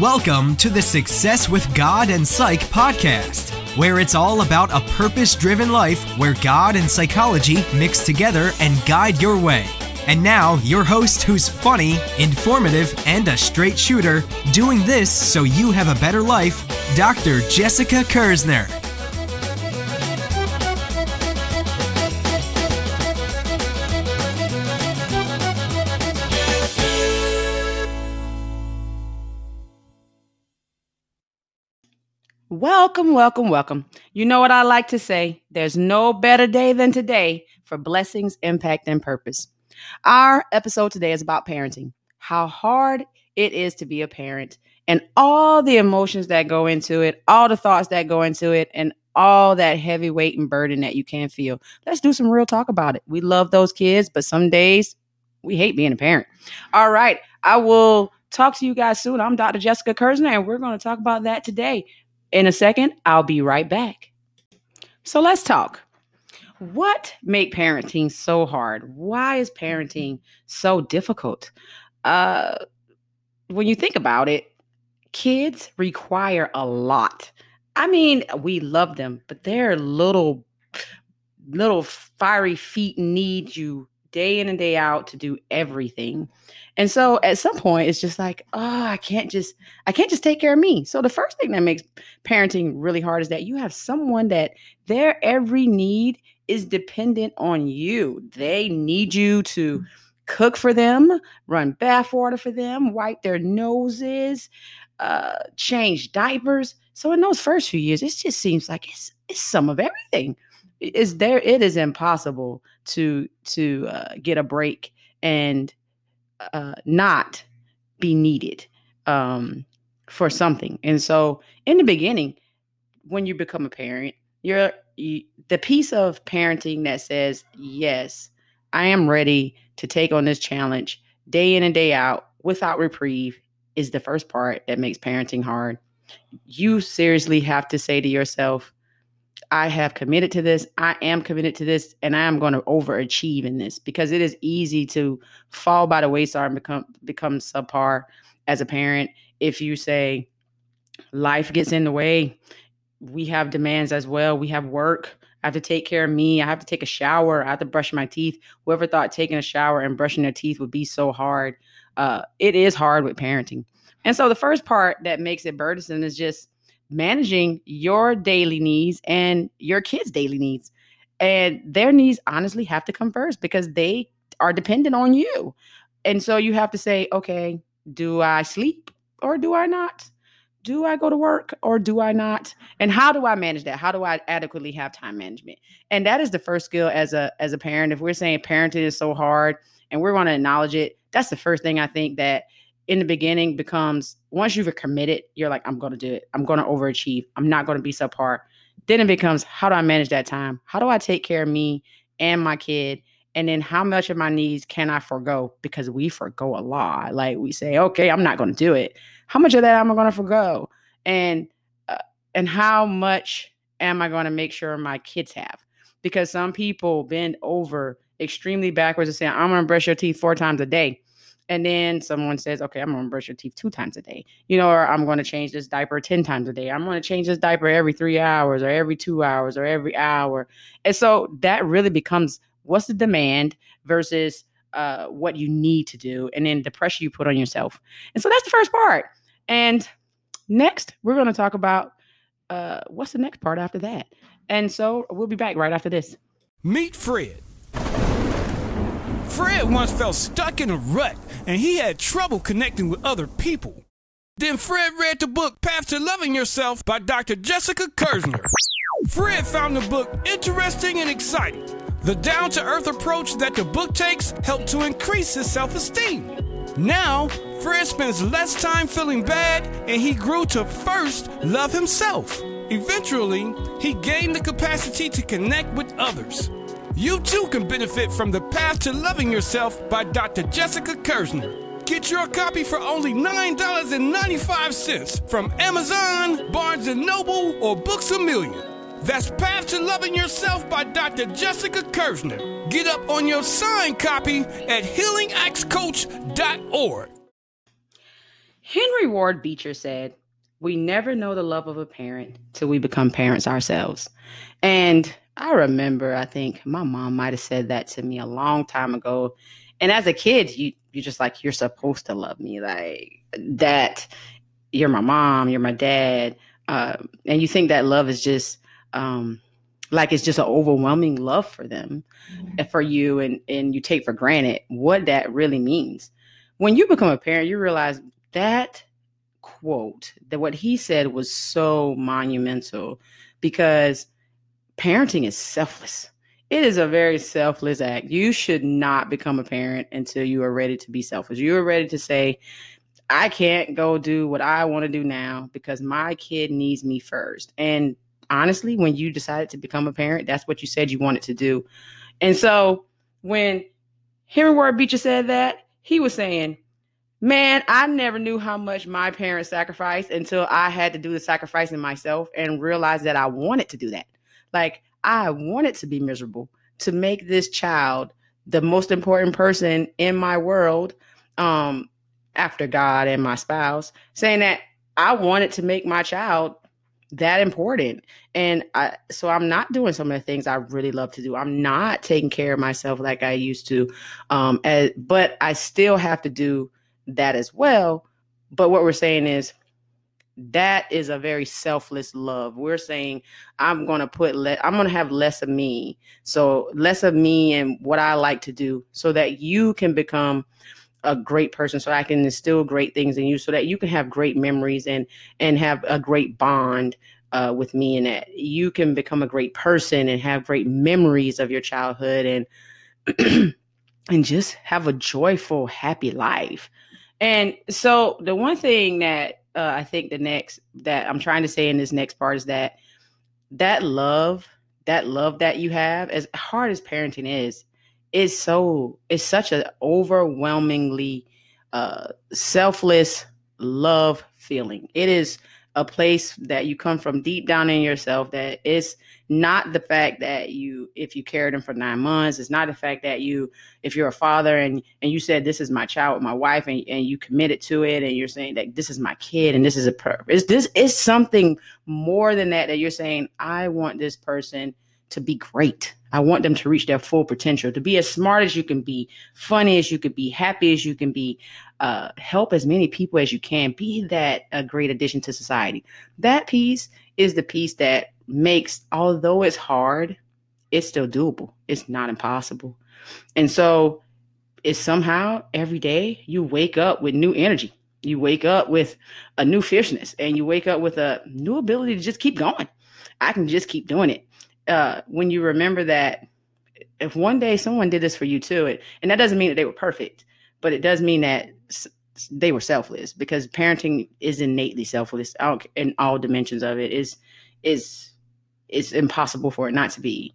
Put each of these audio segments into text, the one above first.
Welcome to the Success with God and Psych podcast, where it's all about a purpose driven life where God and psychology mix together and guide your way. And now, your host, who's funny, informative, and a straight shooter, doing this so you have a better life, Dr. Jessica Kersner. Welcome, welcome, welcome. You know what I like to say? There's no better day than today for blessings, impact, and purpose. Our episode today is about parenting, how hard it is to be a parent, and all the emotions that go into it, all the thoughts that go into it, and all that heavy weight and burden that you can feel. Let's do some real talk about it. We love those kids, but some days we hate being a parent. All right. I will talk to you guys soon. I'm Dr. Jessica Kersner, and we're going to talk about that today. In a second, I'll be right back. So let's talk. What make parenting so hard? Why is parenting so difficult? Uh, when you think about it, kids require a lot. I mean, we love them, but they're little, little fiery feet need you day in and day out to do everything. And so at some point it's just like, oh, I can't just I can't just take care of me. So the first thing that makes parenting really hard is that you have someone that their every need is dependent on you. They need you to cook for them, run bath water for them, wipe their noses, uh, change diapers. So in those first few years, it just seems like it's it's some of everything. Is there? It is impossible to to uh, get a break and uh, not be needed um, for something. And so, in the beginning, when you become a parent, you're you, the piece of parenting that says, "Yes, I am ready to take on this challenge day in and day out without reprieve," is the first part that makes parenting hard. You seriously have to say to yourself, I have committed to this. I am committed to this, and I am going to overachieve in this because it is easy to fall by the wayside and become become subpar as a parent if you say life gets in the way. We have demands as well. We have work. I have to take care of me. I have to take a shower. I have to brush my teeth. Whoever thought taking a shower and brushing their teeth would be so hard, uh, it is hard with parenting. And so the first part that makes it burdensome is just managing your daily needs and your kids' daily needs. And their needs honestly have to come first because they are dependent on you. And so you have to say, okay, do I sleep or do I not? Do I go to work or do I not? And how do I manage that? How do I adequately have time management? And that is the first skill as a as a parent. If we're saying parenting is so hard and we're going to acknowledge it, that's the first thing I think that in the beginning becomes once you've committed, you're like, I'm to do it. I'm to overachieve. I'm not to be subpar. Then it becomes, how do I manage that time? How do I take care of me and my kid? And then how much of my needs can I forego? Because we forego a lot. Like we say, okay, I'm not to do it. How much of that am I to forego? And uh, and how much am I to make sure my kids have? Because some people bend over extremely backwards and say, I'm to brush your teeth four times a day and then someone says, okay, I'm gonna brush your teeth two times a day, you know, or I'm gonna change this diaper 10 times a day. I'm gonna change this diaper every three hours or every two hours or every hour. And so that really becomes what's the demand versus uh, what you need to do, and then the pressure you put on yourself. And so that's the first part. And next, we're gonna talk about uh, what's the next part after that. And so we'll be back right after this. Meet Fred. Fred once felt stuck in a rut and he had trouble connecting with other people. Then Fred read the book Path to Loving Yourself by Dr. Jessica Kersner. Fred found the book interesting and exciting. The down to earth approach that the book takes helped to increase his self esteem. Now, Fred spends less time feeling bad and he grew to first love himself. Eventually, he gained the capacity to connect with others. You too can benefit from The Path to Loving Yourself by Dr. Jessica Kersner. Get your copy for only $9.95 from Amazon, Barnes & Noble, or Books A Million. That's Path to Loving Yourself by Dr. Jessica Kersner. Get up on your signed copy at healingaxcoach.org. Henry Ward Beecher said, We never know the love of a parent till we become parents ourselves. And I remember, I think my mom might have said that to me a long time ago. And as a kid, you you just like you're supposed to love me, like that. You're my mom, you're my dad, uh, and you think that love is just um, like it's just an overwhelming love for them, mm-hmm. for you, and and you take for granted what that really means. When you become a parent, you realize that quote that what he said was so monumental because parenting is selfless. It is a very selfless act. You should not become a parent until you are ready to be selfish. You are ready to say, I can't go do what I want to do now because my kid needs me first. And honestly, when you decided to become a parent, that's what you said you wanted to do. And so when Henry Ward Beecher said that, he was saying, Man, I never knew how much my parents sacrificed until I had to do the sacrificing myself and realized that I wanted to do that. Like I wanted to be miserable to make this child the most important person in my world um after God and my spouse, saying that I wanted to make my child that important. And I so I'm not doing some of the things I really love to do. I'm not taking care of myself like I used to. Um as, but I still have to do that as well. But what we're saying is that is a very selfless love. We're saying I'm going to put le- I'm going to have less of me. So less of me and what I like to do so that you can become a great person so I can instill great things in you so that you can have great memories and and have a great bond uh, with me and that you can become a great person and have great memories of your childhood and and just have a joyful happy life. And so the one thing that uh, I think the next that I'm trying to say in this next part is that that love, that love that you have, as hard as parenting is, is so it's such an overwhelmingly uh, selfless love feeling. It is a place that you come from deep down in yourself that it's not the fact that you if you carried him for nine months it's not the fact that you if you're a father and and you said this is my child my wife and, and you committed to it and you're saying that this is my kid and this is a purpose this is something more than that that you're saying i want this person to be great. I want them to reach their full potential. To be as smart as you can be funny as you can be happy as you can be uh, help as many people as you can be that a great addition to society that piece is the piece that makes, although it's hard, it's still doable. It's not impossible. And so it's somehow every day you wake up with new energy. You wake up with a new fierceness and you wake up with a new ability to just keep going. I can just keep doing it. Uh, when you remember that if one day someone did this for you too, it, and that doesn't mean that they were perfect, but it does mean that they were selfless because parenting is innately selfless in all dimensions of it is is it's impossible for it not to be.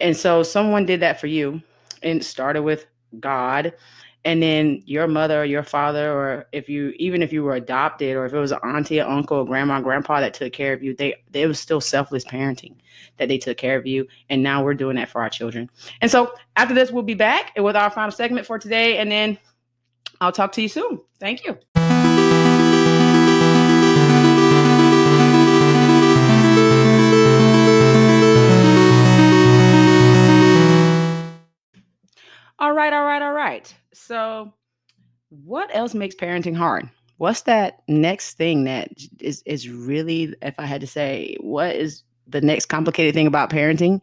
And so someone did that for you and started with God and then your mother or your father or if you even if you were adopted or if it was an auntie or uncle or grandma grandpa that took care of you they they was still selfless parenting that they took care of you and now we're doing that for our children and so after this we'll be back with our final segment for today and then i'll talk to you soon thank you All right, all right, all right. So, what else makes parenting hard? What's that next thing that is is really, if I had to say, what is the next complicated thing about parenting?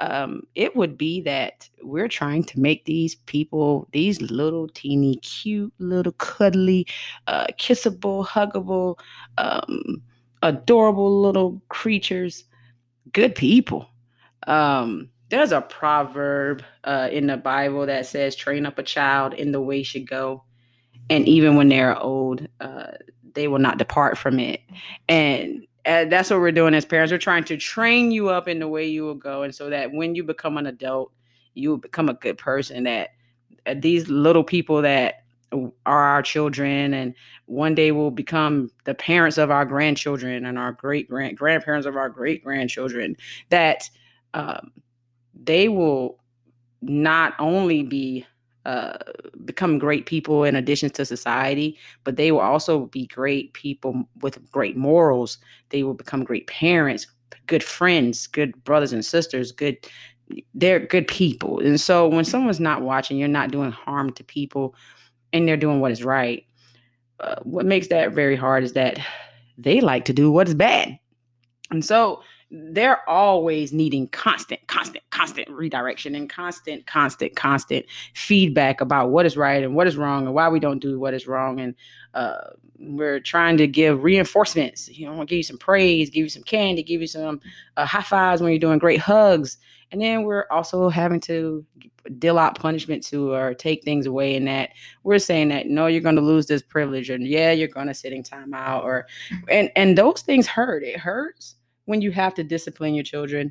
Um, it would be that we're trying to make these people, these little teeny, cute, little cuddly, uh, kissable, huggable, um, adorable little creatures, good people. Um, there's a proverb uh, in the Bible that says, train up a child in the way should go. And even when they're old, uh, they will not depart from it. And uh, that's what we're doing as parents. We're trying to train you up in the way you will go. And so that when you become an adult, you will become a good person. That uh, these little people that are our children and one day will become the parents of our grandchildren and our great grand grandparents of our great grandchildren that um, they will not only be uh, become great people in addition to society, but they will also be great people with great morals. They will become great parents, good friends, good brothers and sisters, good they're good people. And so when someone's not watching, you're not doing harm to people and they're doing what is right. Uh, what makes that very hard is that they like to do what is bad. And so they're always needing constant, constant, constant redirection and constant, constant, constant feedback about what is right and what is wrong and why we don't do what is wrong. And uh, we're trying to give reinforcements. You know, I want to give you some praise, give you some candy, give you some uh, high fives when you're doing great hugs. And then we're also having to deal out punishment to or take things away in that we're saying that no, you're going to lose this privilege, and yeah, you're going to sitting time out, or and and those things hurt. It hurts when you have to discipline your children.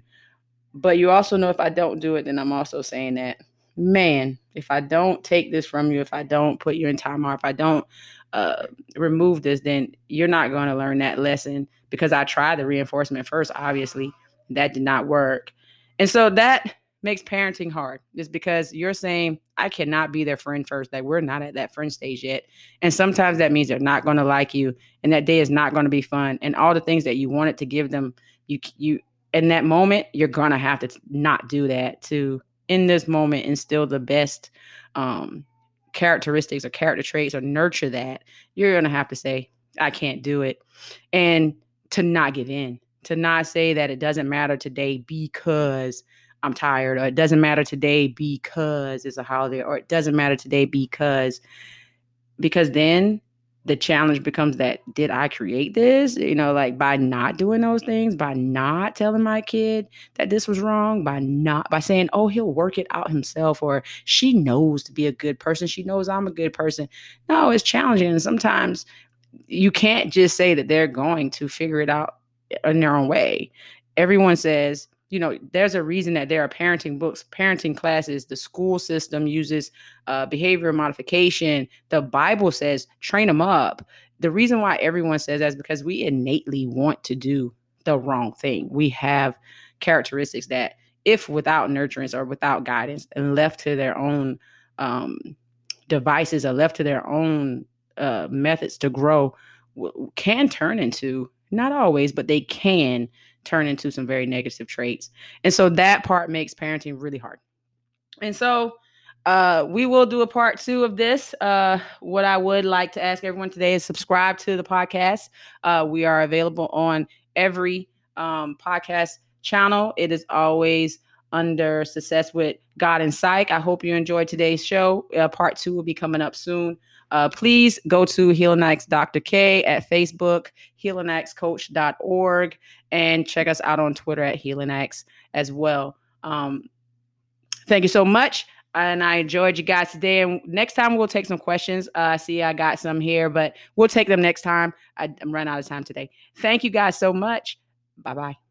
But you also know if I don't do it, then I'm also saying that, man, if I don't take this from you, if I don't put you in timeout, if I don't uh, remove this, then you're not going to learn that lesson because I tried the reinforcement first, obviously. That did not work. And so that makes parenting hard is because you're saying I cannot be their friend first that we're not at that friend stage yet. And sometimes that means they're not going to like you and that day is not going to be fun and all the things that you wanted to give them you you in that moment you're going to have to not do that to in this moment instill the best um characteristics or character traits or nurture that you're going to have to say I can't do it and to not give in to not say that it doesn't matter today because I'm tired, or it doesn't matter today because it's a holiday, or it doesn't matter today because, because then the challenge becomes that did I create this? You know, like by not doing those things, by not telling my kid that this was wrong, by not by saying, "Oh, he'll work it out himself," or she knows to be a good person, she knows I'm a good person. No, it's challenging, and sometimes you can't just say that they're going to figure it out eh, in their own way. Everyone says you know, there's a reason that there are parenting books, parenting classes. The school system uses uh, behavior modification. The Bible says train them up. The reason why everyone says that is because we innately want to do the wrong thing. We have characteristics that, if without nurturance or without guidance and left to their own um, devices or left to their own uh, methods to grow, w- can turn into not always, but they can turn into some very negative traits. And so that part makes parenting really hard. And so uh, we will do a part two of this. Uh, what I would like to ask everyone today is subscribe to the podcast. Uh, we are available on every um, podcast channel. It is always under Success with God and Psych. I hope you enjoyed today's show. Uh, part two will be coming up soon. Uh, please go to Healinax Dr. K at Facebook, healinaxcoach.org, and check us out on Twitter at Healinax as well. Um, thank you so much. And I enjoyed you guys today. And next time we'll take some questions. Uh, see I got some here, but we'll take them next time. I, I'm running out of time today. Thank you guys so much. Bye bye.